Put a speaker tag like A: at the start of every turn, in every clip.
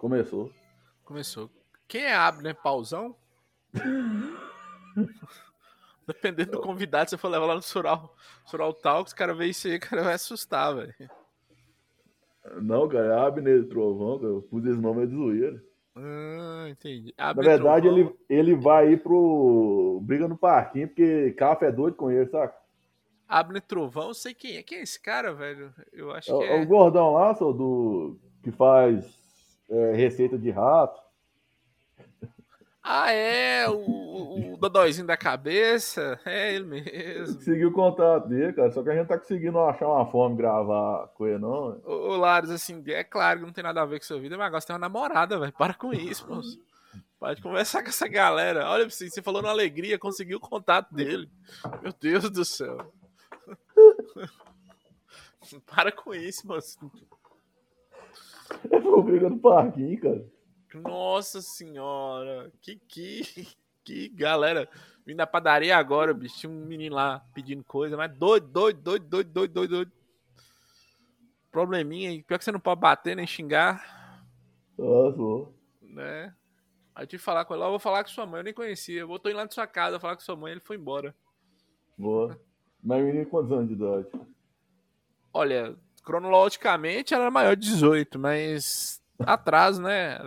A: Começou.
B: Começou. Quem é Abner Pausão? Dependendo do convidado, se você for levar lá no Sural, Sural Talks, o cara vê isso aí, o cara vai assustar, velho.
A: Não, cara, é Abner Trovão, cara. Eu pus esse nome é de zoeira.
B: Ah, entendi.
A: Na
B: Abner
A: verdade,
B: Trovão.
A: ele, ele vai ir pro Briga no Parquinho, porque Café é doido com ele, saca?
B: Abner Trovão, eu sei quem é. Quem é esse cara, velho? Eu acho
A: É,
B: que
A: é
B: é.
A: o gordão lá, só, do, que faz é, receita de rato.
B: Ah, é, o, o, o Dodóizinho da cabeça. É ele mesmo.
A: Consegui o contato dele, cara. Só que a gente tá conseguindo achar uma forma de gravar com ele, não. né?
B: Ô, ô Laros, assim, é claro que não tem nada a ver com sua vida, mas agora você tem uma namorada, velho. Para com isso, moço. Pode conversar com essa galera. Olha você falou na alegria, conseguiu o contato dele. Meu Deus do céu. Para com isso, moço.
A: É pro Briga no Parquinho, cara.
B: Nossa senhora. Que, que, que galera. Vim da padaria agora, bicho. Tinha um menino lá pedindo coisa, mas doido, doido, doido, doido, doido, doido, doido. Probleminha. Pior que você não pode bater nem xingar.
A: Nossa, pô.
B: né? Aí eu tive que falar com ele, ó, eu vou falar com sua mãe, eu nem conhecia. Eu tô indo lá na sua casa falar com sua mãe, ele foi embora.
A: Boa. Mas menino, quantos anos de idade?
B: Olha, cronologicamente ela era maior de 18, mas atrás, né?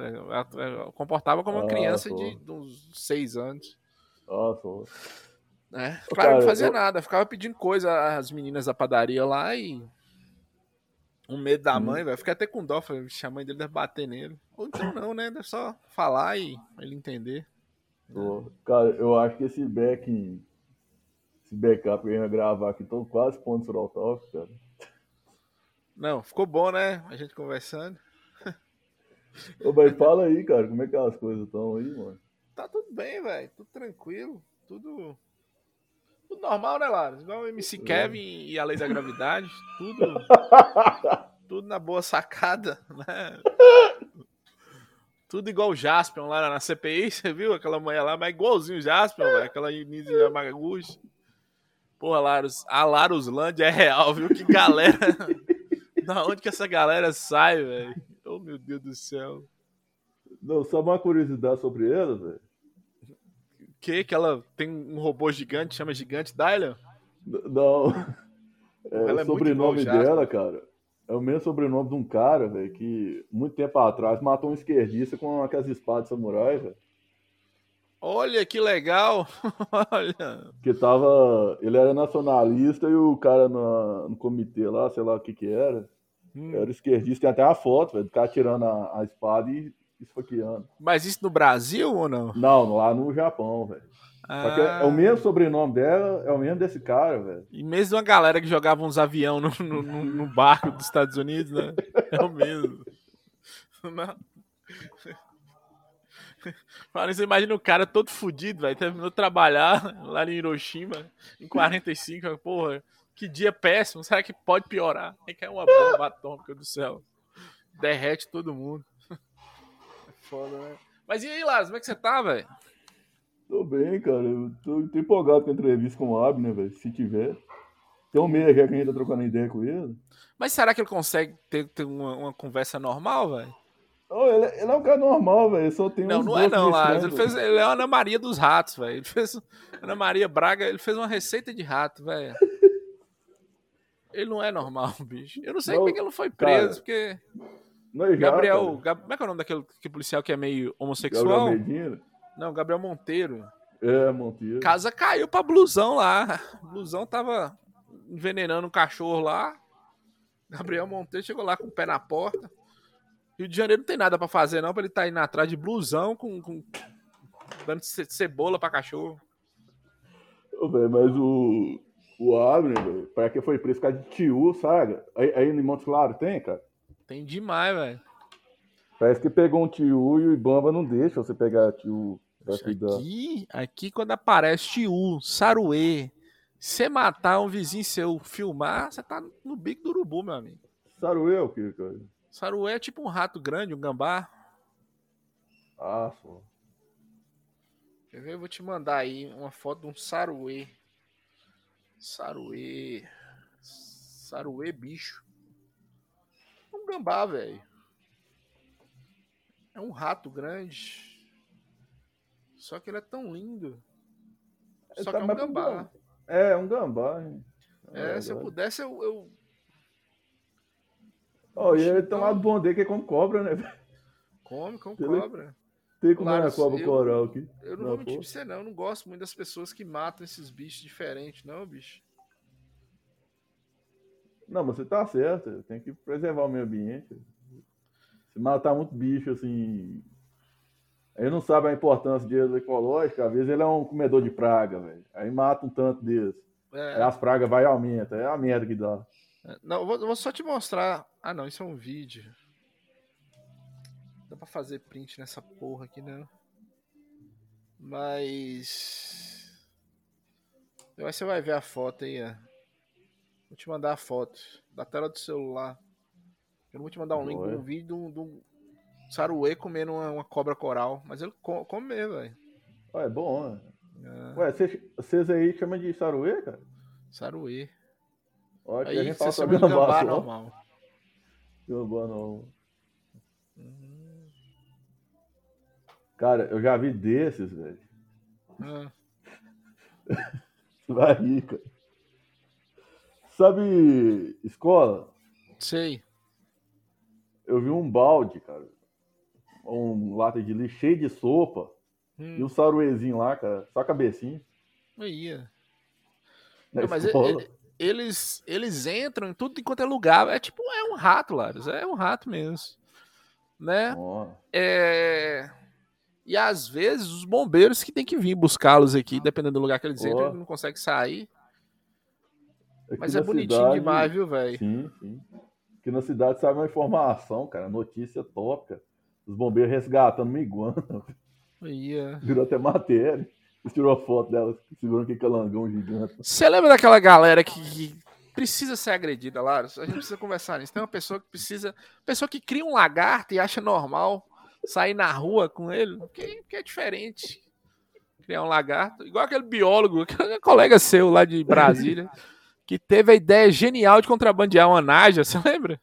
B: Comportava como uma
A: Ah,
B: criança
A: pô.
B: de, uns 6 anos.
A: Nossa, pô. Ô,
B: Claro, não
A: cara,
B: fazia
A: eu-
B: nada, ficava pedindo coisa às meninas da padaria lá e. Um medo da
A: Hum.
B: mãe, velho. Fiquei até com dó, falei, "Vixe, a mãe dele deve bater nele. Ou então não, né? Deve só falar e ele entender.
A: Pô, Cara, eu acho que esse back, esse backup que a gente vai gravar aqui, tô quase ponto sur top, cara.
B: Não, ficou bom, né? A gente conversando.
A: Ô, mas fala aí, cara, como é que as coisas estão aí, mano?
B: Tá tudo bem, velho. Tudo tranquilo. Tudo. Tudo normal, né, Lara? Igual o MC Kevin e a lei da gravidade. Tudo. tudo na boa sacada, né? Tudo igual o Jaspion lá na CPI, você viu? Aquela manhã lá, mas igualzinho o Jaspion, velho. Aquela Inise Yamaguchi. Porra, Larus, a Larusland é real, viu? Que galera. da onde que essa galera sai, velho? Oh, meu Deus do céu.
A: Não, só uma curiosidade sobre ela, velho.
B: que que ela tem um robô gigante, chama Gigante Dylan?
A: Não. É,
B: Ela é
A: o sobrenome dela, cara, é o mesmo sobrenome de um cara, velho, que muito tempo atrás matou um esquerdista com aquelas espadas samurai, velho.
B: Olha que legal! Olha.
A: Que tava. Ele era nacionalista e o cara na- no comitê lá, sei lá o que que era,
B: Hum.
A: era esquerdista. Tem até a foto, velho, do cara tirando a, a espada e esfaqueando.
B: Mas isso no Brasil ou não?
A: Não, lá no Japão, velho. Que é, é o mesmo sobrenome dela, é o mesmo desse cara, velho.
B: E mesmo uma galera que jogava uns avião no, no, no- no barco dos Estados Unidos, né? É o mesmo. Não. Mano, você imagina o cara todo fudido, velho. Terminou de trabalhar lá em Hiroshima em 45. Porra, que dia péssimo. Será que pode piorar? É que é uma bomba atômica do céu. Derrete todo mundo. É foda, né? Mas e aí, Lázaro, como é que você tá, velho?
A: Tô bem, cara. Eu tô, tô empolgado com a entrevista com o Abner, velho. Se tiver. Tem um mês já que a gente tá trocando ideia com ele.
B: Mas será que ele consegue ter, ter uma, uma conversa normal, velho?
A: Oh, ele, ele é um cara normal, velho. Só tem
B: Não, não é não, Lázaro. Ele, fez, ele é a Ana Maria dos ratos, velho. Ele fez. Ana Maria Braga, ele fez uma receita de rato, velho. Ele não é normal, bicho. Eu não sei
A: Não,
B: como é que ele não foi preso,
A: cara,
B: porque.
A: Não, já,
B: Gabriel. Gab- Como é que é o nome daquele que policial que é meio
A: Gabriel
B: homossexual?
A: Medina.
B: Não, Gabriel Monteiro.
A: É, Monteiro.
B: Casa caiu pra blusão lá. Blusão tava envenenando um cachorro lá. Gabriel Monteiro chegou lá com o pé na porta. Rio de Janeiro não tem nada pra fazer, não, pra ele tá indo atrás de blusão com. com... dando ce- cebola pra cachorro.
A: Ô, velho, mas o. O Abner, velho, pra que foi preso por causa de tio, sabe? Aí, aí em Montes Claros tem, cara?
B: Tem demais, velho.
A: Parece que pegou um tio e o Ibama não deixa você pegar tio.
B: Aqui, aqui, quando aparece Tiu, Saruê, você matar um vizinho seu, filmar, você tá no bico do urubu, meu amigo.
A: Saruê é o que, cara?
B: Saruê é tipo um rato grande, um gambá.
A: Ah, só.
B: Quer ver? Eu vou te mandar aí uma foto de um saruê. Saruê. Saruê, bicho. Um gambá, velho. um rato grande. Só que ele é tão lindo. Só
A: tá
B: que é um gambá.
A: É, um gambá. hein?
B: É, se eu pudesse, eu. eu...
A: Ó, e ele tem um lado bom dele que é como cobra, né?
B: Come com
A: Ele-
B: cobra.
A: Tem como é
B: Claro,
A: a cobra
B: eu-
A: coral aqui.
B: Eu não vou mentir pra você, não. Eu não gosto muito das pessoas que matam esses bichos diferentes, não, bicho.
A: Não, mas você tá certo. Tem que preservar o meio ambiente. Se matar muito bicho, assim. Ele não sabe a importância deles ecológica, às vezes ele é um comedor de praga, velho. Aí mata um tanto deles.
B: É,
A: Aí as pragas vai e aumenta. É a merda que dá.
B: Não, eu vou, eu vou só te mostrar. Ah, não, isso é um vídeo. Dá pra fazer print nessa porra aqui, não. Mas. Aí você vai ver a foto aí, ó. Vou te mandar a foto da tela do celular. Eu não vou te mandar um link de
A: Boa.
B: um vídeo de um, saruê comendo uma, uma cobra coral. Mas ele co- come mesmo, velho.
A: É bom, né?
B: É,
A: Ué, vocês, aí chamam de saruê, cara?
B: saruê.
A: Ó, aqui a
B: Aí
A: gente fala
B: de
A: gambá
B: normal.
A: Gambá não. Cara, eu já vi desses, velho. Você vai rir, cara. Sabe, escola?
B: sei.
A: Eu vi um balde, cara. Um lata de lixo cheio de sopa.
B: Hum,
A: E um saruezinho lá, cara. Só a cabecinha. Na
B: Não, mas
A: escola.
B: ele- eles, eles entram em tudo enquanto é lugar. É tipo, é um rato, Laros. É um rato mesmo. Né?
A: Ó,
B: É... E às vezes os bombeiros que tem que vir buscá-los aqui, dependendo do lugar que eles
A: Ó.
B: entram, eles não conseguem sair.
A: aqui
B: Mas é bonitinho
A: cidade-
B: demais, viu, velho?
A: Sim, sim. Aqui na cidade sabe uma informação, cara. Notícia top, cara. Os bombeiros resgatando uma iguana.
B: Ó.
A: Virou até matéria. Tirou a foto dela segurando aquele calangão gigante.
B: Você lembra daquela galera que, precisa ser agredida, Laros? A gente precisa conversar nisso. Tem uma pessoa que precisa. Pessoa que cria um lagarto e acha normal sair na rua com ele. Porque é diferente. Criar um lagarto. Igual aquele biólogo, aquele colega seu lá de Brasília, que teve a ideia genial de contrabandear uma naja, você lembra?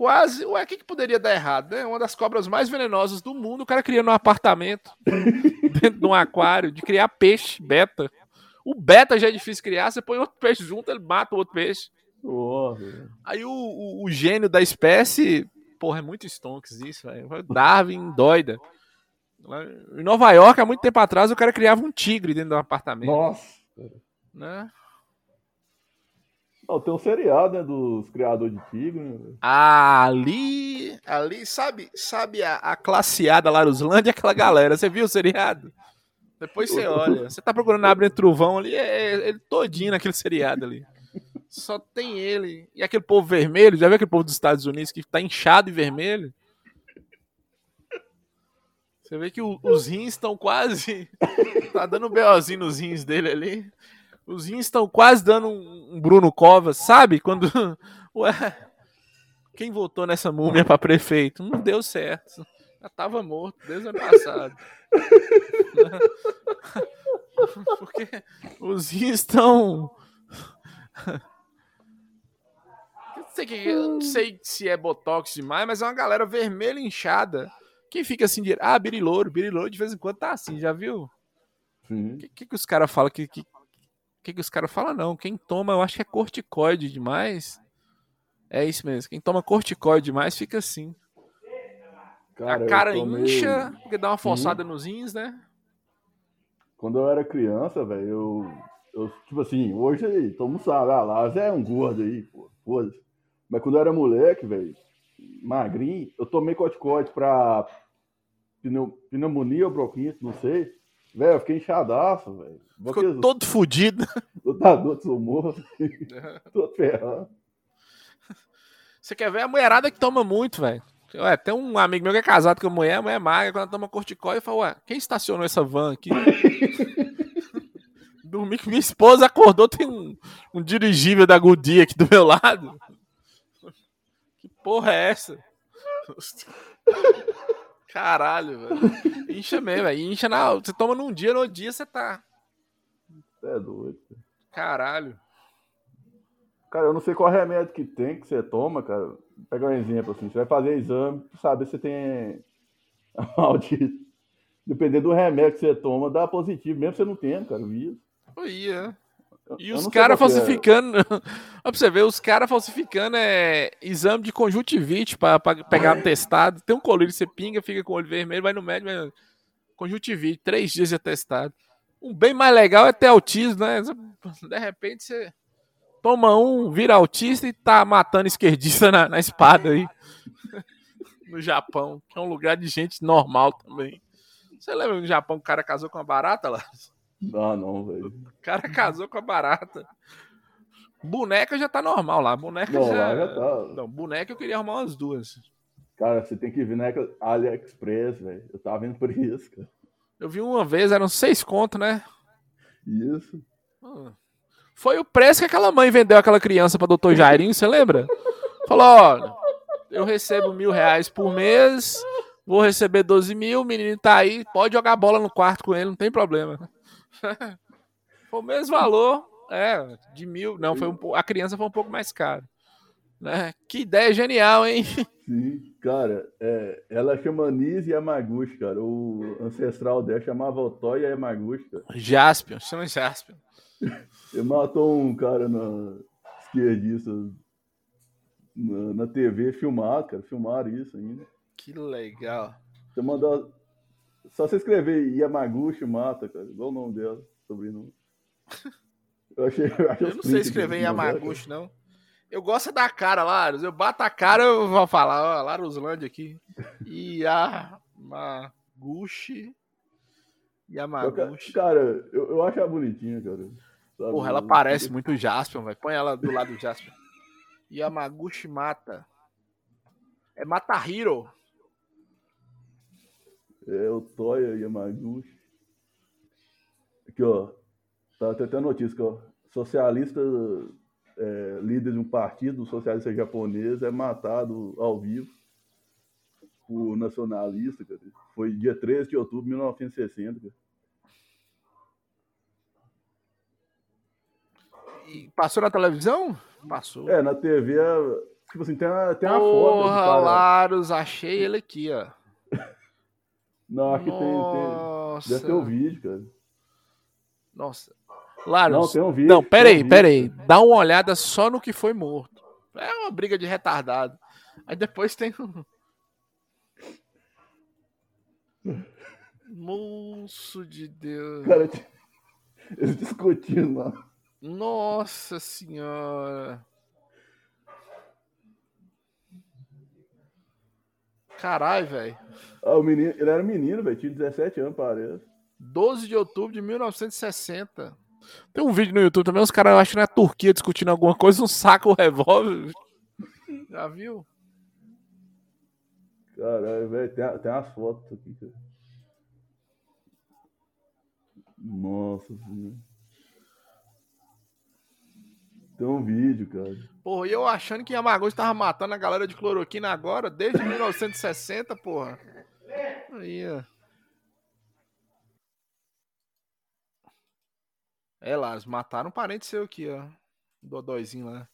B: Quase. Ué, o que, que poderia dar errado, né? Uma das cobras mais venenosas do mundo, o cara cria num apartamento dentro de um aquário de criar peixe beta. O beta já é difícil criar, você põe outro peixe junto, ele mata o outro peixe.
A: Velho.
B: Aí o, o- o gênio da espécie, porra, é muito stonks isso, velho. Darwin doida. Em Nova York, há muito tempo atrás, o cara criava um tigre dentro de um apartamento,
A: Nossa.
B: né?
A: Não, tem um seriado, né, dos criadores de tigre, né?
B: Ali, ali, sabe, sabe a, a classeada Laruslândia, aquela galera, você viu o seriado? Depois você olha, você tá procurando abrir Truvão ali, é, é ele todinho naquele seriado ali. Só tem ele. E aquele povo vermelho, já viu aquele povo dos Estados Unidos que tá inchado e vermelho? Você vê que o- os rins estão quase. Tá dando um BOzinho nos rins dele ali. Os rins estão quase dando um, Bruno Covas, sabe? Quando. Ué. Quem votou nessa múmia pra prefeito? Não deu certo. Já tava morto desde o ano passado. Porque os rins estão. Sei que- eu não sei se é botox demais, mas é uma galera vermelha inchada. Quem fica assim de. Ah, birilouro. Birilouro de vez em quando tá assim, já viu? O que, que, que os caras falam? que, que, que, que os caras falam? Não, quem toma, eu acho que é corticoide demais. É isso mesmo. Quem toma corticoide demais fica assim.
A: Cara,
B: a cara
A: tomei-
B: incha, porque dá uma forçada nos rins, né?
A: Quando eu era criança, velho, eu, eu. Tipo assim, hoje aí, todo mundo sabe, ah, lá é um gordo aí, pô, foda-se. Mas quando eu era moleque, velho, magrinho, eu tomei corticoide pra pneu- pneumonia ou bronquite, não sei. Velho, eu fiquei inchadaço, velho.
B: Ficou todo fudido.
A: lutador de sumô, todo ferrado.
B: Você quer ver a mulherada que toma muito, velho. Ué, tem um amigo meu que é casado com a mulher, a mulher é magra, quando ela toma corticóide, eu falo, ué, quem estacionou essa van aqui? Dormi com minha esposa, acordou, tem um, um dirigível da Goodyear aqui do meu lado. Que porra é essa? Caralho, velho. Incha mesmo, velho. Incha na. Você toma num dia, no dia você tá.
A: É doido.
B: Caralho.
A: Cara, eu não sei qual remédio que tem que você toma, cara. Vou pegar um exemplo assim, você vai fazer exame pra saber se você tem a maldita. Dependendo do remédio que você toma, dá positivo, mesmo você não tendo, cara, o vírus.
B: Oi, é. E
A: Eu
B: os caras
A: é.
B: falsificando. Olha pra você ver, os caras falsificando é exame de conjuntivite pra, pra pegar no testado. Tem um colírio, você pinga, fica com o olho vermelho, vai no médico, vai... conjuntivite, três dias de atestado. Um bem mais legal é ter autismo, né? De repente você toma um, vira autista e tá matando esquerdista na, na espada aí. No Japão, que é um lugar de gente normal também. Você lembra no Japão o cara casou com uma barata lá?
A: Ah, não, velho.
B: O cara casou com a barata. Boneca já tá normal lá. Boneca
A: Não,
B: já...
A: lá já tá.
B: Não, boneca eu queria arrumar umas duas.
A: Cara, você tem que vir na AliExpress, velho. Eu tava vendo por isso, cara.
B: Eu vi uma vez, eram seis conto, né?
A: Isso.
B: Hum. Foi o preço que aquela mãe vendeu aquela criança pra doutor Jairinho, você lembra? Falou, ó, eu recebo mil reais por mês, vou receber 12 mil, o menino tá aí, pode jogar bola no quarto com ele, não tem problema. foi o mesmo valor, é, de mil, não, foi um, a criança foi um pouco mais cara. Né? Que ideia genial, hein?
A: Sim, cara, é, ela chama Nise Yamaguchi, cara. O ancestral dela chamava Otoya Yamaguchi, cara.
B: Jaspion, chama Jaspion.
A: Ele matou um cara na esquerdista na, na TV filmado, cara. Filmaram isso ainda.
B: Que legal.
A: Você mandou. Só você escrever Yamaguchi mata, cara. Igual o nome dela, sobrenome. Eu achei. Eu, achei
B: Eu não sei escrever Yamaguchi, não. Eu gosto da cara, Larus. Eu bato a cara, eu vou falar, ó, Laruslândia aqui. Yamaguchi.
A: cara. Eu, ca-
B: Yamaguchi.
A: cara, eu, eu acho ela bonitinha, cara. Sabe?
B: Porra, ela parece muito Jaspion, velho. Põe ela do lado do Jaspion. Yamaguchi mata. É Matahiro.
A: É o Toya Yamaguchi. Aqui, ó. Tá até até notícia, ó. Socialista, é, líder de um partido socialista japonês, é matado ao vivo por nacionalista, cara. Foi dia 13 de outubro de 1960, cara.
B: E passou na televisão? Passou.
A: É, na TV, tipo assim, tem uma, tem uma foto
B: Porra. Larus, achei ele aqui, ó.
A: Não, aqui tem, tem.
B: Nossa.
A: Deve ter o vídeo, cara.
B: Nossa. Larus.
A: Não, tem um vídeo.
B: Não,
A: tem
B: pera
A: um
B: aí,
A: vídeo,
B: pera aí.
A: cara.
B: Dá uma olhada só no que foi morto. É uma briga de retardado. Aí depois tem um. Moço de Deus.
A: Cara, eles discutindo lá.
B: Nossa senhora. Caralho, velho.
A: Ah, o menino, ele era menino, velho. Tinha 17 anos, parece.
B: 12 de outubro de 1960. Tem um vídeo no YouTube também, os caras, eu acho que na Turquia discutindo alguma coisa, um saca o revólver. Já viu?
A: Caralho, velho, tem, tem umas fotos aqui, cara. Nossa senhora. Tem um vídeo, cara.
B: Porra, e eu achando que Yamaguchi tava matando a galera de cloroquina agora, desde 1960, porra. Aí, ó. É eles mataram um parente seu aqui, ó. Um Dodóizinho lá.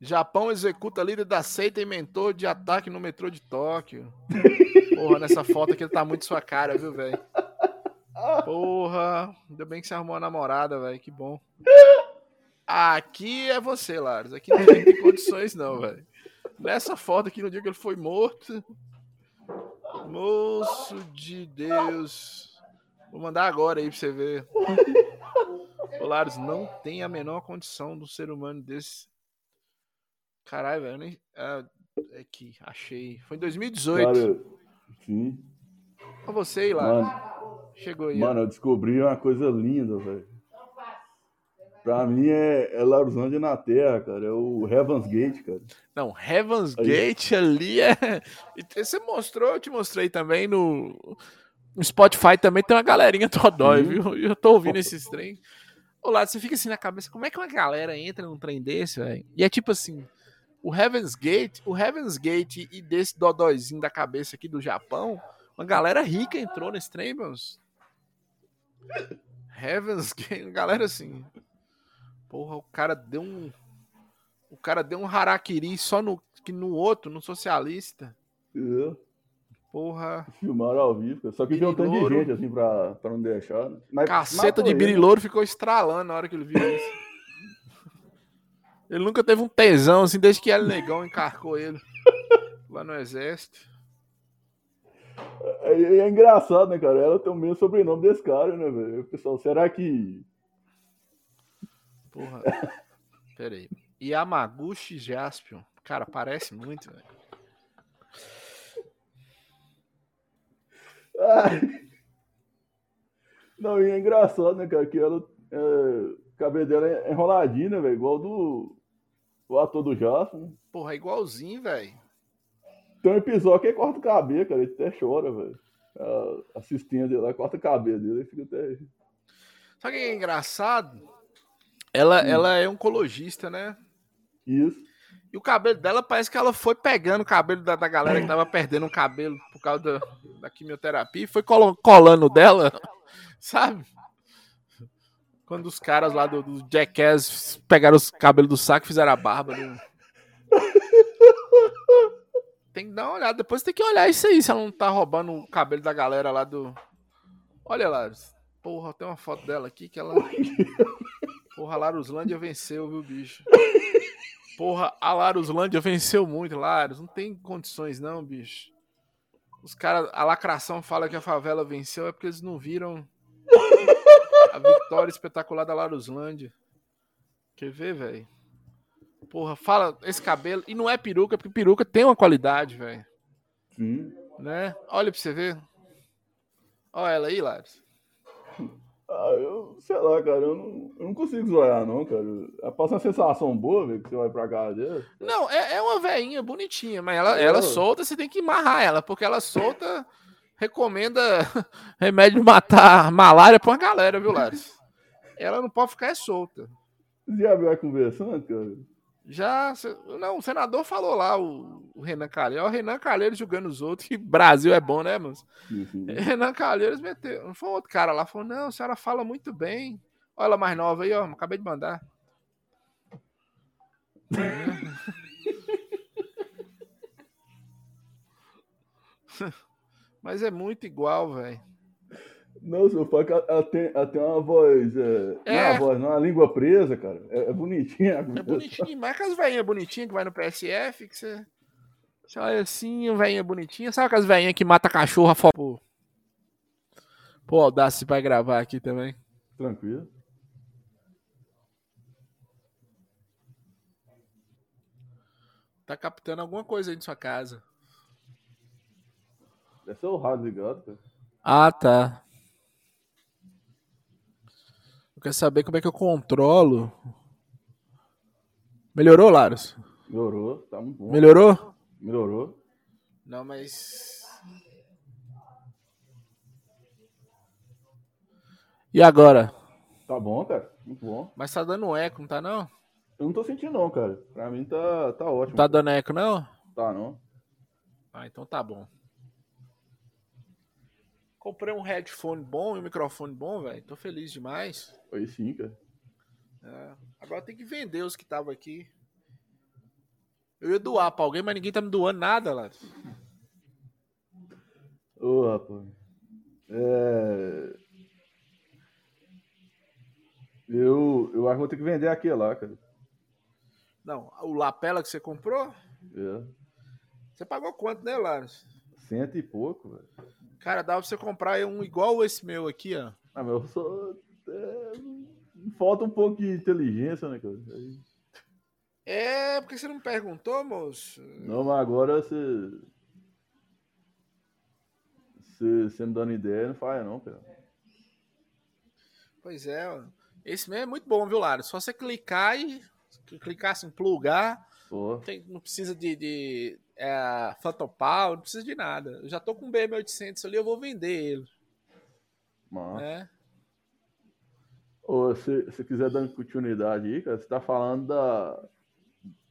B: Japão executa líder da seita e mentor de ataque no metrô de Tóquio. Porra, nessa foto aqui ele tá muito sua cara, viu, velho? Porra, ainda bem que você arrumou uma namorada, velho. Que bom. Aqui é você, Laros. Aqui não tem condições, não, velho. Nessa foto aqui, no dia que ele foi morto. Moço de Deus. Vou mandar agora aí pra você ver. Ô, Laros, não tem a menor condição do ser humano desse. Caralho, velho. Nem... Ah, aqui, achei. Foi em 2018.
A: Cara, sim.
B: Pra você Laros.
A: Mano,
B: Chegou aí.
A: mano, eu descobri uma coisa linda, velho. Pra mim é, é Laruslândia na Terra, cara. É o Heaven's Gate, cara.
B: Não, Heaven's
A: Aí.
B: Gate ali é. Você mostrou, eu te mostrei também no. No Spotify também tem uma galerinha todói, viu? Eu tô ouvindo esses trem. Ô, lado, você fica assim na cabeça, como é que uma galera entra num trem desse, velho? E é tipo assim, o Heaven's Gate, o Heaven's Gate e desse dodóizinho da cabeça aqui do Japão, uma galera rica entrou nesse trem, meus. Heaven's galera assim. Porra, o cara deu um. O cara deu um harakiri só no, que no outro, no socialista.
A: É.
B: Porra.
A: Filmaram ao vivo. Só que veio um tanto de gente, assim, pra, pra não deixar. né? Mas
B: Caceta de birilouro ficou estralando na hora que ele viu isso. Ele nunca teve um tesão, assim, desde que ele negão encarcou ele lá no exército.
A: É, é- é engraçado, né, cara? Ela tem o mesmo sobrenome desse cara, né, velho? Pessoal, será que.
B: Porra. Pera aí. Yamaguchi Jaspion. Cara, parece muito, velho.
A: Ai. Não, e é engraçado, né, cara? Que ela. É... O cabelo dela é enroladinho, né, velho? Igual do. O ator do Jasper. né?
B: Porra, é igualzinho, velho.
A: Tem um episódio que ele corta o cabelo, cara. Ele até chora, velho. A assistente dele lá corta o cabelo dele. Ele fica até.
B: Sabe o que é engraçado? Ela, ela é oncologista, né?
A: Isso.
B: E o cabelo dela parece que ela foi pegando o cabelo da, da galera que tava perdendo o cabelo por causa da, da quimioterapia e foi colo- colando dela, sabe? Quando os caras lá do, do Jackass pegaram os cabelos do saco e fizeram a barba. né? Tem que dar uma olhada. Depois tem que olhar isso aí, se ela não tá roubando o cabelo da galera lá do. Olha lá. Porra, tem uma foto dela aqui que ela. Porra, a Laruslândia venceu, viu, bicho? Porra, a Laruslândia venceu muito, Larus. Não tem condições, não, bicho. Os caras, a lacração fala que a favela venceu, é porque eles não viram a vitória espetacular da Laruslândia. Quer ver, velho? Porra, fala esse cabelo. E não é peruca, porque peruca tem uma qualidade, velho.
A: Sim.
B: Né? Olha pra você ver. Olha ela aí, Larus.
A: Ah, eu sei lá, cara, eu não, eu não consigo zoar, não, cara. Ela Passa uma sensação boa, velho, que você vai pra casa dela.
B: Não, é, é uma veinha bonitinha, mas ela, ela
A: É.
B: solta, você tem que amarrar ela, porque ela solta recomenda remédio de matar malária pra uma galera, viu, Lares? Ela não pode ficar é solta.
A: Já viu ela conversando, cara?
B: Já, não, o senador falou lá, o, o Renan Calheiros, ó, o Renan Calheiros julgando os outros, que Brasil é bom, né, moço?
A: Enfim.
B: Renan Calheiros meteu, não foi outro cara lá, falou, não, a senhora fala muito bem. Olha ela mais nova aí, ó, acabei de mandar. Mas é muito igual, velho.
A: Não, seu pai, ela tem, ela tem uma voz. É, Não é
B: É.
A: uma voz, não, uma língua presa, cara. É, é bonitinha.
B: É bonitinho, mas aquelas velhinhas bonitinhas que vai no PSF, que você. Você olha assim, velhinha bonitinha. Sabe aquelas velhinhas que mata cachorro a. Pô, Pô, Audacity vai gravar aqui também.
A: Tranquilo.
B: Tá captando alguma coisa aí de sua casa.
A: Deve ser o rádio ligado, cara.
B: Ah, tá. Eu quero saber como é que eu controlo. Melhorou, Laros?
A: Melhorou, tá muito bom.
B: Melhorou?
A: Melhorou.
B: Não, mas. E agora?
A: Tá bom, cara. Muito bom.
B: Mas tá dando eco, não tá não?
A: Eu não tô sentindo, não, cara. Pra mim tá, tá ótimo.
B: Tá dando eco, não?
A: Tá, não.
B: Ah, então tá bom. Comprei um headphone bom e um microfone bom, velho. Tô feliz demais.
A: Aí sim, cara.
B: É, Agora tem que vender os que estavam aqui. Eu ia doar pra alguém, mas ninguém tá me doando nada, lá.
A: Ô, rapaz. É... Eu, eu acho que vou ter que vender aquele lá, cara.
B: Não, o lapela que você comprou,
A: É.
B: você pagou quanto, né, Laros?
A: Cento e pouco, velho.
B: Cara, dá pra você comprar um igual esse meu aqui, ó.
A: Ah, mas eu só. é, Falta um pouco de inteligência, né, cara? Aí-
B: É, porque você não me perguntou, moço?
A: Não, mas agora você. Você, você me dando ideia, não faz, não, cara.
B: Pois é, ó. esse mesmo é muito bom, viu, Laros? Só você clicar e. Clicar assim, plugar.
A: Pô,
B: Tem- não precisa de, de é, Phantom Power, não precisa de nada. Eu já tô com um BM800 ali, eu vou vender ele,
A: mano.
B: né?
A: Ô, se você quiser dar continuidade aí, cara, você tá falando da.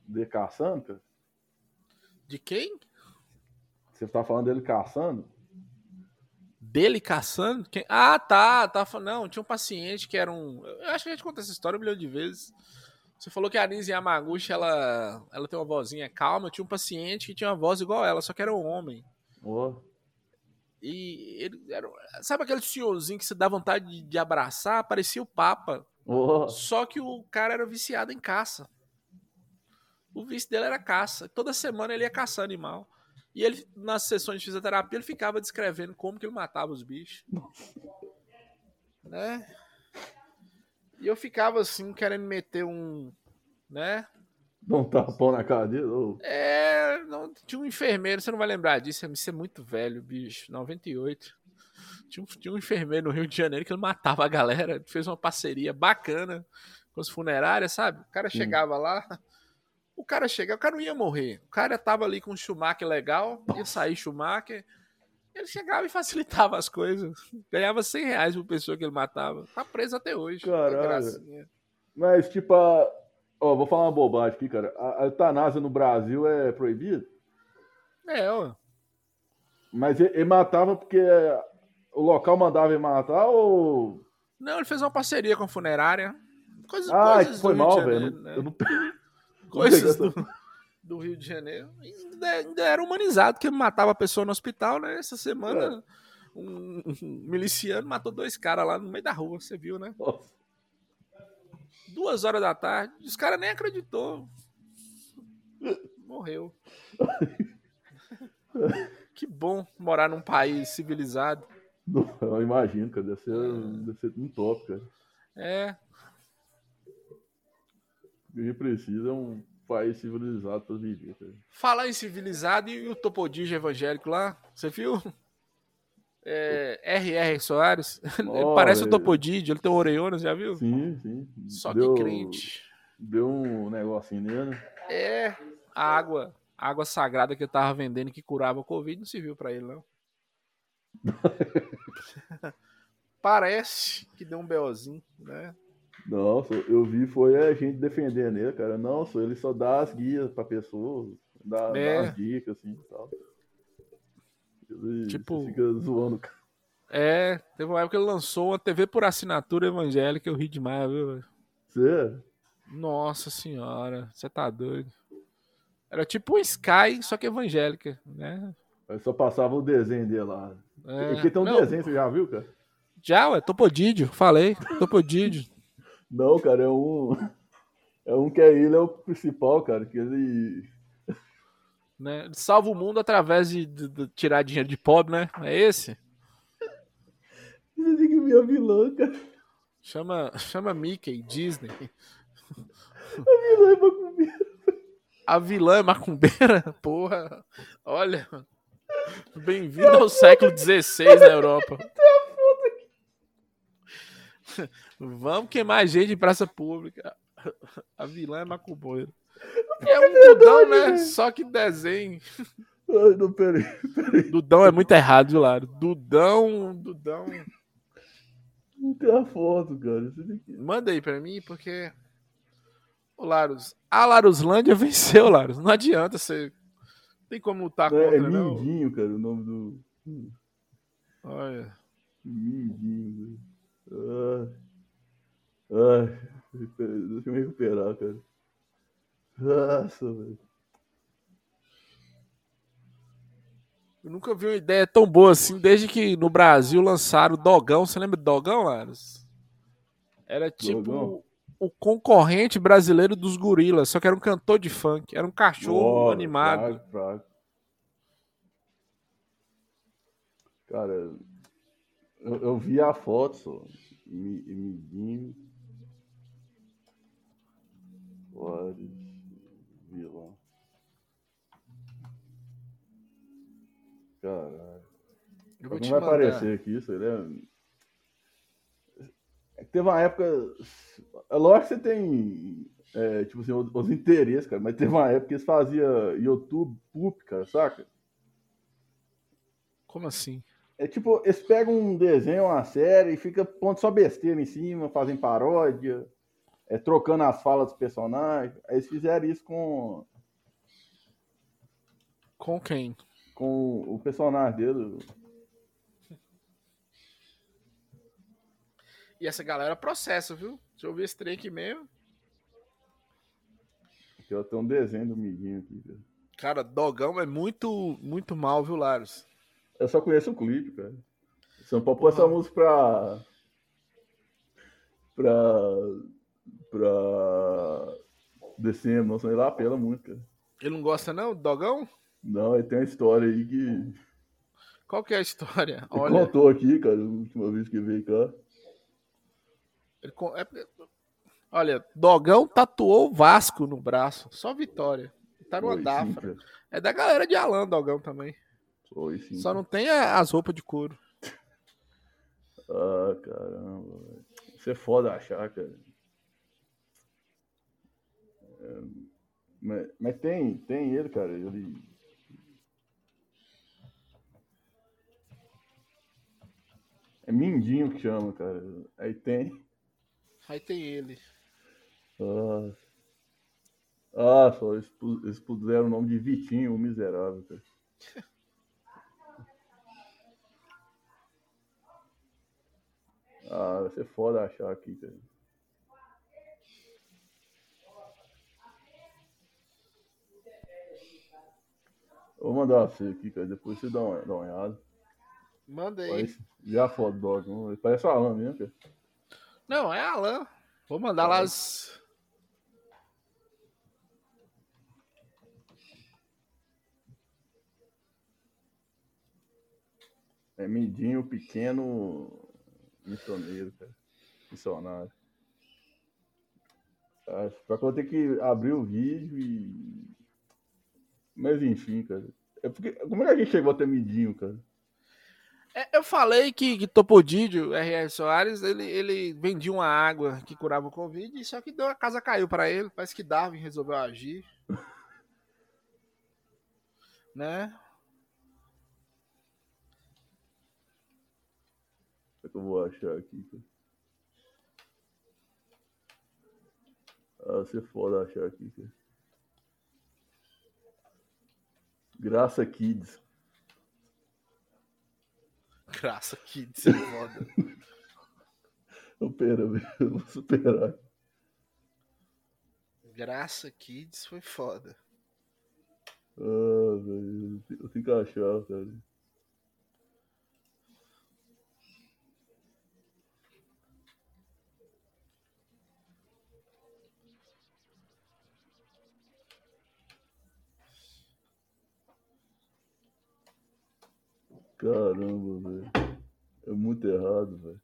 A: De caçando, cara?
B: De quem?
A: Você tá falando dele caçando?
B: Dele caçando? Quem... Ah, tá, tá. Não, tinha um paciente que era um. Eu acho que a gente conta essa história um milhão de vezes. Você falou que a Nise Yamaguchi, ela, ela tem uma vozinha calma. Tinha um paciente que tinha uma voz igual ela, só que era um homem.
A: Oh.
B: E ele era. Sabe aquele senhorzinho que você dá vontade de, de abraçar? Parecia o Papa.
A: Oh.
B: Só que o cara era viciado em caça. O vício dele era caça. Toda semana ele ia caçar animal. E ele, nas sessões de fisioterapia, ele ficava descrevendo como que ele matava os bichos. Né? E eu ficava assim, querendo meter um. Né?
A: Dá um tapão na cara dele? Oh.
B: É, não, tinha um enfermeiro, você não vai lembrar disso, isso é muito velho, bicho. 98. Tinha um, tinha um enfermeiro no Rio de Janeiro que ele matava a galera, fez uma parceria bacana com as funerárias, sabe? O cara chegava lá, o cara chegava, o cara não ia morrer. O cara tava ali com um Schumacher legal, ia sair Schumacher. Ele chegava e facilitava as coisas. Ganhava 100 reais por pessoa que ele matava. Tá preso até hoje.
A: Caralho. Mas, tipo, a... Ó, vou falar uma bobagem aqui, cara. A, a eutanásia no Brasil é proibida?
B: É, ó.
A: Mas ele, ele matava porque o local mandava ele matar ou.
B: Não, ele fez uma parceria com a funerária. Coisas,
A: ah,
B: coisas
A: foi mal, velho.
B: Né?
A: Não...
B: Coisas do, do Rio de Janeiro. Ainda, era humanizado, que matava a pessoa no hospital, né? Essa semana, um, um miliciano matou dois caras lá no meio da rua, você viu, né?
A: Nossa.
B: Duas horas da tarde, os caras nem acreditou. Morreu. que bom morar num país civilizado.
A: Não, eu imagino, cara. Deve ser, deve ser um top, cara.
B: É,
A: O que a gente precisa é um país civilizado pra viver, cara.
B: Falar em civilizado e o Topodígio evangélico lá, você viu? É, R.R. Soares,
A: Ó,
B: parece o. Topodígio, ele tem orelhonas, já viu?
A: Sim, sim.
B: Só
A: Deu-
B: que crente.
A: Deu um negocinho nele. né?
B: É, a água, a água sagrada que ele tava vendendo que curava o Covid não serviu pra ele, não. Parece que deu um BOzinho, né?
A: Nossa, eu vi foi a gente defendendo ele, cara. Não, só ele só dá as guias pra pessoa, dá, dá
B: É.
A: as dicas, assim e tal. Ele
B: Tipo-
A: fica zoando cara.
B: É, teve uma época que ele lançou uma TV por assinatura evangélica, eu ri demais, viu? velho?
A: Você?
B: Nossa senhora, você tá doido. Era tipo um Sky, só que evangélica, né?
A: Aí só passava o desenho dele lá.
B: É,
A: Porque tem um
B: não,
A: desenho, você já viu, cara?
B: Já, ué, Topodídio, falei, Topodídio.
A: Não, cara, é um. É um que é ele, é o principal, cara. Que ele.
B: né? Salva o mundo através de, de- de tirar dinheiro de pobre, né? É esse?
A: Você tem que ver vilã, cara.
B: Chama, chama Mickey, Disney.
A: A vilã é macumbeira.
B: A vilã é macumbeira? Porra, olha. Bem-vindo ao século XVI na Europa. Vamos queimar gente em praça pública. A vilã é macumbeira. É um Dudão, né? Só que desenho.
A: Ai, não, peraí.
B: Dudão é muito errado, Laro? Dudão, Dudão.
A: Não tem a foto, cara.
B: Manda aí pra mim, porque. Ô, Larus. A Laruslândia venceu, Larus. Não adianta você. Não tem como lutar
A: É, é
B: contra, não.
A: Mindinho, cara, o nome do.
B: Olha.
A: Mindinho, velho. Ai. Ai. Deixa eu me recuperar, cara. Nossa, velho.
B: Eu nunca vi uma ideia tão boa assim, desde que no Brasil lançaram o Dogão. Você lembra do Dogão, Larus? Era tipo
A: Dogão?
B: o concorrente brasileiro dos gorilas, só que era um cantor de funk. Era um cachorro animado.
A: fraco, fraco. Cara, eu, eu vi a foto só. Mi- Mindinho. Flores. Vilão. Caralho.
B: Eu vou
A: Não vai
B: mandar.
A: aparecer aqui, isso ele é... é que Teve uma época. É lógico que você tem. é, tipo assim, os, os interesses, cara, mas teve uma época que eles faziam YouTube Poop, cara, saca?
B: Como assim?
A: É tipo, eles pegam um desenho, uma série e fica pondo só besteira em cima, fazem paródia, é, trocando as falas dos personagens. Aí eles fizeram isso com,
B: Com quem?
A: com o personagem dele.
B: E essa galera processa, viu? Deixa eu ver esse trem aqui mesmo.
A: Aqui, ó, tem um desenho do Midinho aqui, cara.
B: Cara, Dogão é muito, muito mal, viu, Laros?
A: Eu só conheço o clipe, cara. São Paulo pôr essa música pra. pra. pra. dezembro, não sei lá, apela muito, cara.
B: Ele não gosta, não, do Dogão?
A: Não, ele tem uma história aí que.
B: Qual que é a história?
A: Ele
B: Olha,
A: contou aqui, cara, a última vez que veio cá.
B: ele con- é olha, Dogão tatuou o Vasco no braço. Só vitória. Tá numa
A: Foi sim,
B: Dafra.
A: cara.
B: É da galera de Alan, Dogão também.
A: Sim.
B: Só não tem as roupas de couro.
A: Ah, caramba. Isso é foda achar, cara. É, mas, mas tem, tem ele, cara. Ele. É Mindinho que chama, cara. Aí tem.
B: Aí tem ele.
A: Ah, ah só eles puseram o nome de Vitinho, o miserável, cara. Ah, vai ser foda achar aqui, cara. Vou mandar você aqui, cara. Depois você dá uma, dá uma olhada.
B: Manda aí.
A: Parece, já foda dog, não? Parece o Alan mesmo, cara.
B: Não, é Alan. Vou mandar lá as.
A: É Mindinho pequeno missioneiro, cara. Missionário. Só que eu vou ter que abrir o vídeo e. Mas enfim, cara. É porque, como é que a gente chegou até Mindinho, cara?
B: É, eu falei que, que Topodídio, R.R. Soares, ele, ele vendia uma água que curava o Covid, só que deu, a casa caiu pra ele. Parece que Darwin resolveu agir. né?
A: Que eu vou achar aqui, cara? Ah, você foda achar aqui, cara. Graça Kids.
B: Graça de ser foda.
A: Supera, velho. Eu vou superar.
B: Graça Kids foi foda.
A: Ah, velho. Eu tenho que achar, cara. Caramba, velho. É muito errado, velho.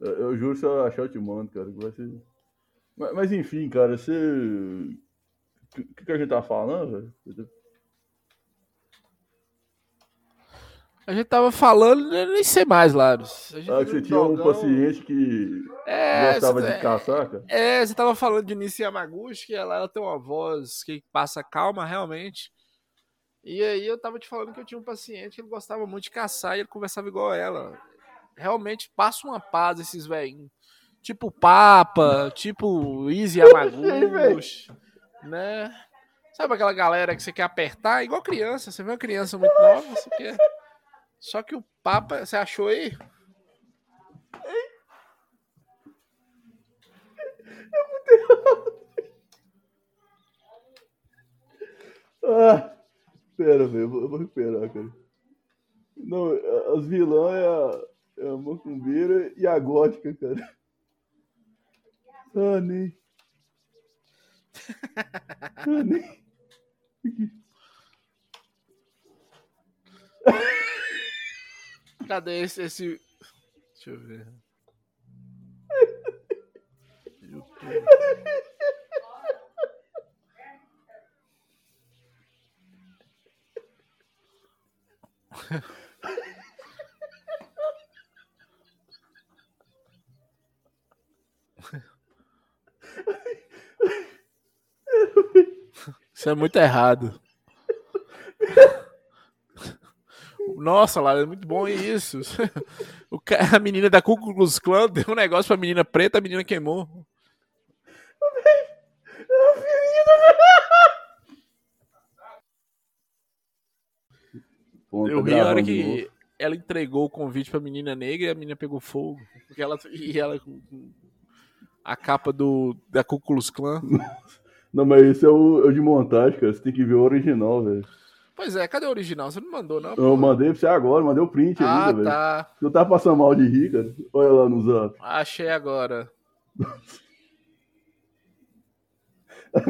A: Eu, juro, se eu achar, eu te mando, cara. que Vai ser... mas, mas enfim, cara, você. O que, que a gente tá falando, velho?
B: A gente tava falando, eu nem sei mais, Laros. A gente
A: Ah, você tinha um
B: Dogão-
A: paciente que
B: É,
A: gostava de caçar, cara?
B: É, você tava falando de Nissi Yamaguchi, que ela, ela tem uma voz que passa calma, realmente. E aí eu tava te falando que eu tinha um paciente que ele gostava muito de caçar e ele conversava igual ela. Realmente passa uma paz esses velhinhos. Tipo Papa, tipo Easy Yamaguchi, né? Sabe aquela galera que você quer apertar? Igual criança, você vê uma criança muito nova, você quer... Só que o Papa, você achou aí?
A: Ah, pera, velho, eu vou, recuperar, cara. Não, as vilãs é a, é a macumbeira e a gótica, cara. Ah, nem. Ah, nem.
B: Cadê esse, esse... Deixa eu ver. YouTube. Isso é muito errado. Nossa, lá é muito bom isso. O ca- a menina da Ku Klux Klan deu um negócio pra menina preta, a menina queimou.
A: Ponto,
B: Eu
A: tá
B: ri a hora que ela entregou o convite pra menina negra e a menina pegou fogo. Porque ela, e ela a capa do, da Ku Klux Klan.
A: Não, mas esse é o, é o de montagem, cara. Você tem que ver o original, velho.
B: Pois é, cadê o original? Você não mandou, não?
A: Eu mandei pra você agora, mandei o print
B: Ah,
A: ainda, velho.
B: tá.
A: Eu tava passando mal de rir, cara. Olha lá no zap.
B: Achei agora.
A: A.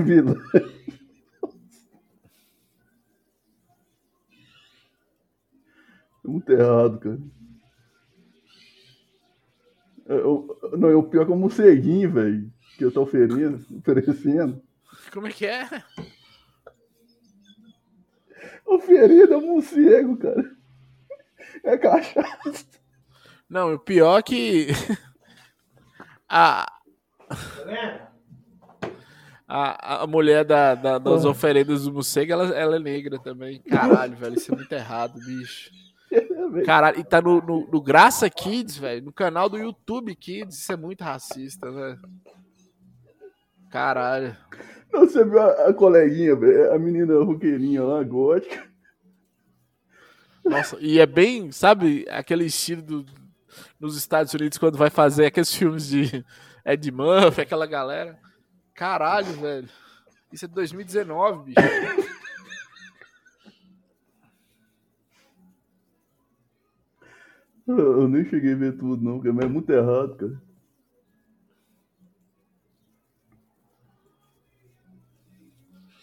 A: É muito errado, cara. Eu, não, o pior que é o morceguinho, velho. Que eu tô oferecendo. oferecendo.
B: Como é que é?
A: Oferida é um morcego, cara. É cachaça.
B: Não, o pior é que. A, a, a mulher da, da- das
A: Ah.
B: oferendas do morcego, ela, ela é negra também. Caralho, velho, isso é muito errado, bicho. Caralho, e tá no, no, no Graça Kids, velho, no canal do YouTube Kids, isso é muito racista, velho. Caralho.
A: Não, você viu a, a coleguinha? A menina roqueirinha lá, gótica.
B: Nossa, e é bem, sabe, aquele estilo do, nos Estados Unidos quando vai fazer aqueles filmes de Ed Murphy, aquela galera. Caralho, velho. Isso é de 2019, bicho.
A: Eu eu nem cheguei a ver tudo, não, mas é muito errado, cara.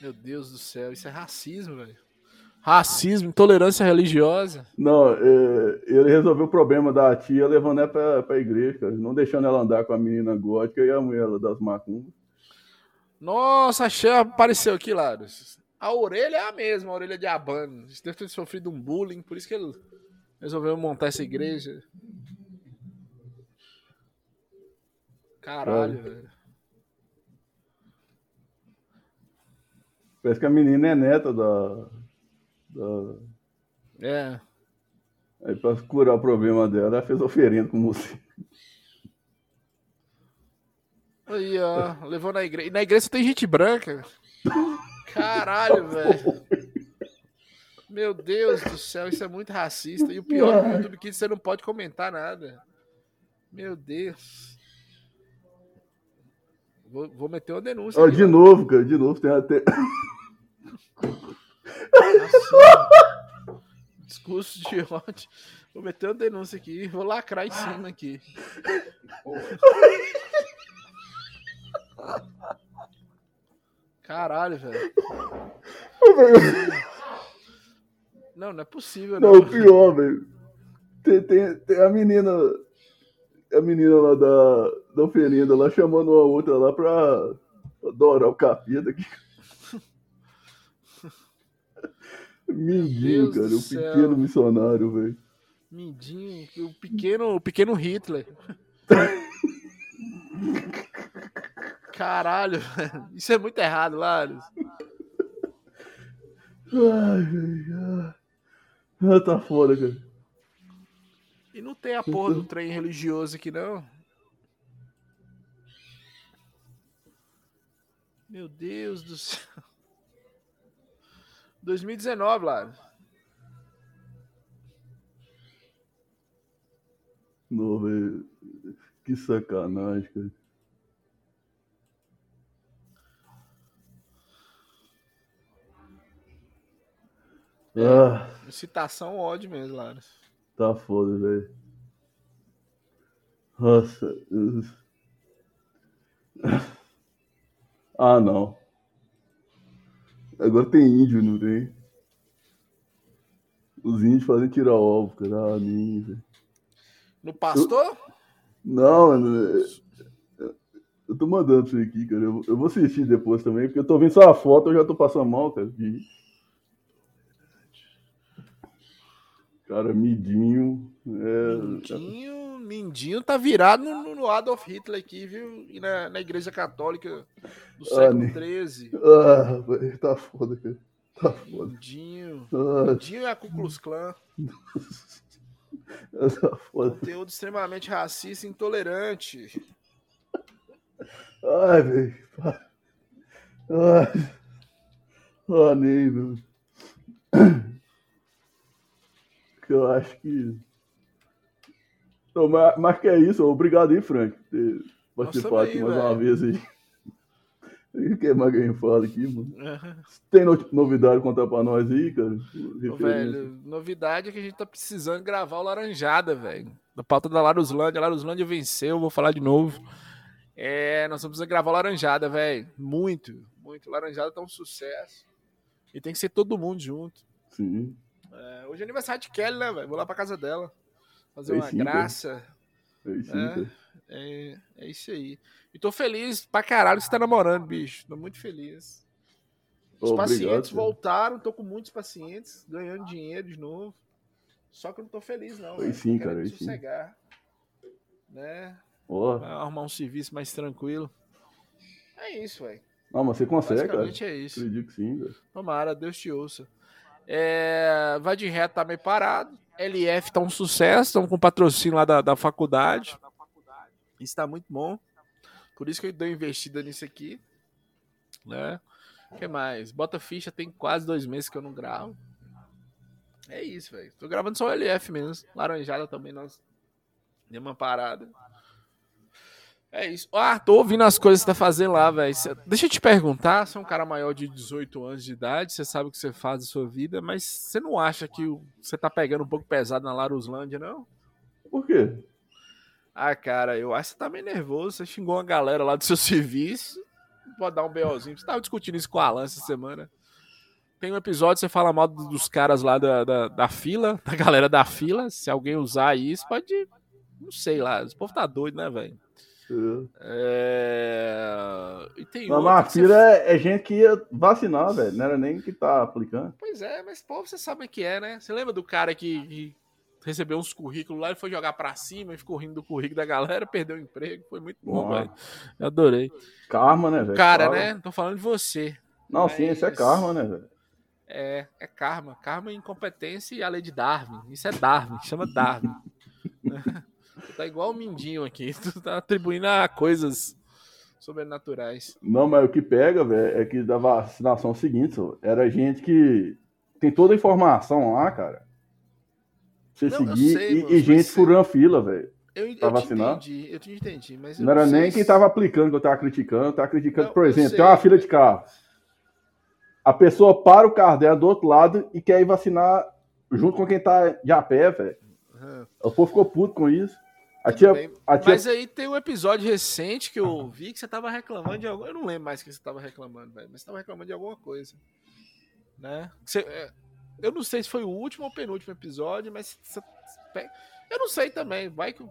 B: Meu Deus do céu, isso é racismo, velho. Racismo, intolerância religiosa.
A: Não, é, ele resolveu o problema da tia levando ela pra, pra igreja, cara. Não deixando ela andar com a menina gótica e a mulher das macumbas.
B: Nossa, a Xan apareceu aqui, Laros. A orelha é a mesma, a orelha de Abano. Deve ter sofrido um bullying, por isso que ele resolveu montar essa igreja. Caralho, velho.
A: Parece que a menina é neta da. da...
B: É.
A: Aí pra curar o problema dela, ela fez oferenda com você.
B: Aí, ó, levou na igreja. E na igreja tem gente branca. Caralho, velho. Meu Deus do céu, isso é muito racista. E o pior é que no YouTube Kids você não pode comentar nada. Meu Deus. Vou, vou meter uma denúncia.
A: Ó,
B: aqui,
A: de
B: ó.
A: novo, cara, de novo. Tem até.
B: Assim, discurso de ódio. Vou meter uma denúncia aqui. Vou lacrar em cima aqui. Caralho, velho. Não, não é possível,
A: Não,
B: não.
A: o pior, velho. Tem, tem, tem a menina. A menina lá da, da oferenda lá chamando uma outra lá pra adorar o capeta aqui. Mindinho, cara. O
B: céu.
A: pequeno missionário, velho.
B: Mindinho, o pequeno, o pequeno Hitler. Caralho, velho. Isso é muito errado, Laros.
A: Ai, velho. Ah, tá foda, cara.
B: E não tem a porra do trem religioso aqui, não? Meu Deus do céu. 2019, Lara.
A: Não, velho. Que sacanagem, cara. Ah,
B: Citação ódio mesmo, Lara.
A: Tá foda, velho. Nossa. Ah, não. Agora tem índio, não tem? Os índios fazem tirar ovo, cara. Ah, nem, velho.
B: No pastor?
A: Não, mano. é- Eu tô mandando você aqui, cara. Eu, eu vou assistir depois também, porque eu tô vendo só a foto, eu já tô passando mal, cara. de Cara, midinho. É...
B: Mindinho, Mindinho tá virado no, no Adolf Hitler aqui, viu? E na, na igreja católica do século
A: né?
B: XIII.
A: Ah, velho, tá foda, cara. Tá foda.
B: Mindinho.
A: Ah,
B: Mindinho é a Ku Klux Klan.
A: tá foda.
B: Conteúdo extremamente racista e intolerante.
A: Ai, velho. Ai. Ah, nem, velho. Eu acho que. Então, mas, mas que é isso, obrigado aí, Frank, por ter participado aqui mais
B: velho.
A: uma vez aí. O que mais alguém fala aqui, mano? Tem no- novidade contar pra nós aí, cara?
B: Ô, velho, novidade é que a gente tá precisando gravar o Laranjada, velho. Da pauta da Laruslândia. A Laruslândia venceu, vou falar de novo. É, nós vamos gravar o Laranjada, velho. Muito, muito. Laranjada tá um sucesso. E tem que ser todo mundo junto.
A: Sim.
B: É, hoje é aniversário de Kelly, né, velho? Vou lá pra casa dela. Fazer
A: Aí
B: uma
A: sim,
B: graça. É. É, é isso aí. E tô feliz pra caralho que você tá namorando, bicho. Tô muito feliz. Os pacientes
A: obrigado, cara.
B: voltaram, tô com muitos pacientes, ganhando dinheiro de novo. Só que eu não tô feliz, não. Velho.
A: sim, cara,
B: querendo
A: aí sim.
B: sossegar. Né?
A: Ó,
B: Arrumar um serviço mais tranquilo. É isso, velho.
A: Não, mas você consegue, cara.
B: É isso.
A: Acredito que sim, cara.
B: Tomara, Deus te ouça. É, vai de reto, tá meio parado. LF tá um sucesso, estamos com patrocínio lá da, da faculdade. Isso tá muito bom. Por isso que eu dei investida nisso aqui. Né? O que mais? Bota ficha, tem quase dois meses que eu não gravo. É isso, velho. Tô gravando só o LF mesmo. Laranjada também, nós deu uma parada. É isso. Ah, tô ouvindo as coisas que você tá fazendo lá, velho. Deixa eu te perguntar, você é um cara maior de 18 anos de idade, você sabe o que você faz da sua vida, mas você não acha que o- você tá pegando um pouco pesado na Laruslândia, não?
A: Por quê?
B: Ah, cara, eu acho que você tá meio nervoso. Você xingou uma galera lá do seu serviço. Pode dar um BOzinho. Você tava discutindo isso com a Alan essa semana. Tem um episódio você fala mal do- dos caras lá da, da, da fila, da galera da fila. Se alguém usar isso, pode. Não sei lá. Esse povo tá doido, né, velho?
A: É.
B: É... E tem
A: Mas a fila é, é gente que ia vacinar, velho. Não era nem que tá aplicando.
B: Pois é, mas pô, você sabe o que é, né? Você lembra do cara que, que recebeu uns currículos lá e foi jogar pra cima e ficou rindo do currículo da galera, perdeu o emprego? Foi muito bom, velho. Eu adorei.
A: Karma, né, velho?
B: Cara, né? Não tô falando de você.
A: Não, sim, isso é
B: Mas-
A: karma, né, velho?
B: É, é karma. Karma é incompetência e a lei de Darwin. Isso é Darwin, chama Darwin. tu tá igual o Mindinho aqui. Tu tá atribuindo a coisas sobrenaturais.
A: Não, mas o que pega, velho, é que da vacinação o seguinte, só, era gente que tem toda a informação lá, cara. Você
B: Não, eu
A: seguir
B: sei,
A: e,
B: moço,
A: e gente furando fila, velho.
B: Eu, eu
A: Pra
B: te
A: vacinar?
B: entendi, eu te entendi, mas eu
A: Não era nem quem
B: se-
A: tava aplicando que eu tava criticando, eu tava criticando,
B: Não,
A: por
B: eu
A: exemplo, tem uma fila de carro. A pessoa para o carro dela do outro lado e quer ir vacinar junto com quem tá de a pé, velho.
B: Aham.
A: O povo ficou puto com isso. A tia, a tia
B: Mas aí tem um episódio recente que eu ouvi que você tava reclamando de alguma. Eu não lembro mais o que você tava reclamando, velho. Mas você tava reclamando de alguma coisa. Né? Você- é, eu não sei se foi o último ou o penúltimo episódio, mas você- eu não sei também. Vai que.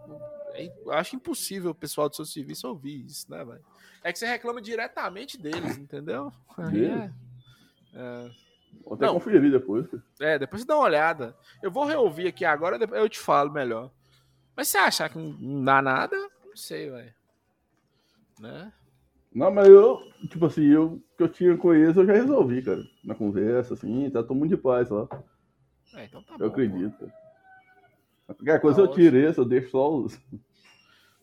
B: é- Eu acho impossível o pessoal do seu serviço ouvir isso, né, velho? É que você reclama diretamente deles, entendeu?
A: Deles?
B: é- é.
A: Vou até
B: Não.
A: conferir depois.
B: É, depois você dá uma olhada. Eu vou reouvir aqui agora, depois eu te falo melhor. Mas se achar que não dá nada, não sei, velho. Né?
A: Não, mas eu, tipo assim, eu que eu tinha com eles eu já resolvi, cara. Na conversa, assim, tá todo mundo de paz lá.
B: É, então tá
A: eu
B: bom.
A: acredito. Cara. Qualquer coisa
B: Tá
A: eu tiro esse, eu deixo só os.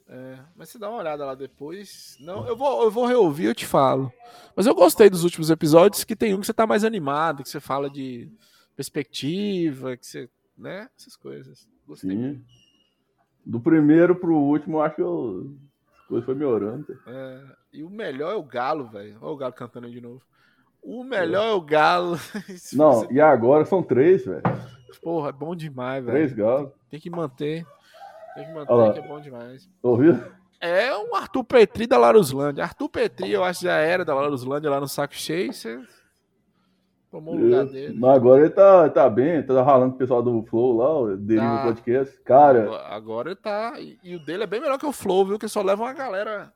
B: É, mas você dá uma olhada lá depois. Não, eu vou, eu vou reouvir, eu te falo. Mas eu gostei dos últimos episódios, que tem um que você tá mais animado, que você fala de perspectiva, que você. né? Essas coisas. Gostei.
A: Sim. Do primeiro pro último, eu acho que eu... as coisas foi melhorando.
B: É, e o melhor é o Galo, velho. Olha o Galo cantando aí de novo. O melhor é o Galo.
A: Não,
B: você-
A: e agora são três, velho.
B: Porra, é bom demais,
A: Três
B: velho.
A: galos.
B: Tem que manter. Tem que manter,
A: Olha
B: que é bom demais.
A: Ouviu?
B: É um Arthur Petri da Laruslândia. Arthur Petri, eu acho que já era da Laruslândia lá no saco cheio. Você tomou o lugar dele.
A: Mas agora ele tá, tá bem, tá ralando o pessoal do Flow lá, o Deriva
B: Tá.
A: Podcast. Cara,
B: Agora- ele tá. E, o dele é bem melhor que o Flow, viu? Que só leva uma galera.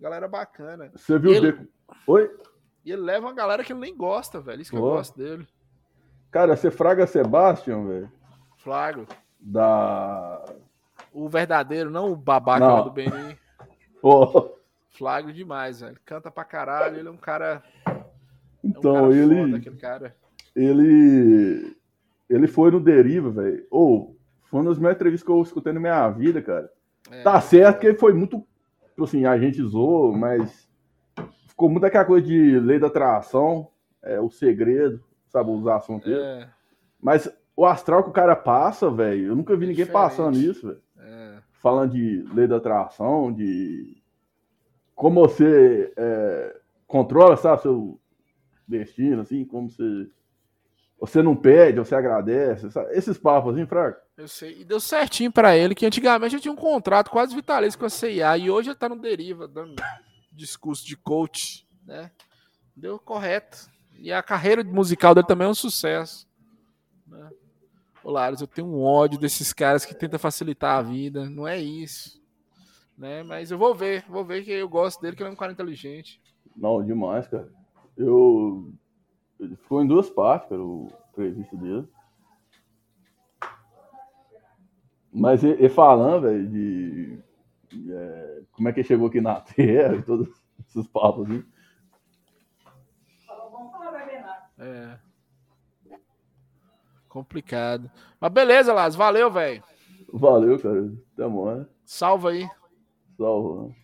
B: Galera bacana.
A: você viu
B: ele-
A: o Beco. Oi?
B: E ele leva uma galera que ele nem gosta, velho. Isso que eu
A: Ó.
B: gosto dele.
A: Cara, você fraga Sebastian, velho.
B: Flagro.
A: Da.
B: O verdadeiro, não o babaca
A: Não.
B: lá do Beni.
A: Ó,
B: Flagro demais, velho. Canta pra caralho. Ele é um cara. É um
A: então,
B: cara
A: ele.
B: foda.
A: Ele. Ele foi no Deriva, velho. Ou, foi uma das melhores entrevistas que eu escutei na minha vida, cara.
B: É,
A: Tá certo que ele foi muito. Tipo assim, a gente zoou, mas. Ficou muito aquela coisa de lei da atração, é, o segredo, sabe, os assuntos dele.
B: é.
A: Mas o astral que o cara passa, velho, eu nunca vi ninguém
B: Diferente.
A: passando isso, velho.
B: É.
A: Falando de lei da atração, de como você é, controla, sabe, seu destino, assim, como você. Você não pede, você agradece, sabe? esses papos, assim, fraco.
B: Eu sei. E deu certinho pra ele, que antigamente ele tinha um contrato quase vitalício com a CIA e hoje ele tá no deriva, dando discurso de coach, né? Deu correto. E a carreira musical dele também é um sucesso. Né? Ô, Laros, eu tenho um ódio desses caras que tentam facilitar a vida. Não é isso. Né? Mas eu vou ver, vou ver que eu gosto dele, que ele é um cara inteligente.
A: Não, demais, cara. Eu. ele Ficou em duas partes, cara, o entrevista dele. Mas ele, ele falando, velho, de. de, é, como é que ele chegou aqui na Terra e todos esses papos assim.
B: É. Complicado. Mas beleza, Lars. Valeu, velho.
A: Valeu, cara. Até mais.
B: Salva aí.
A: Salve. né?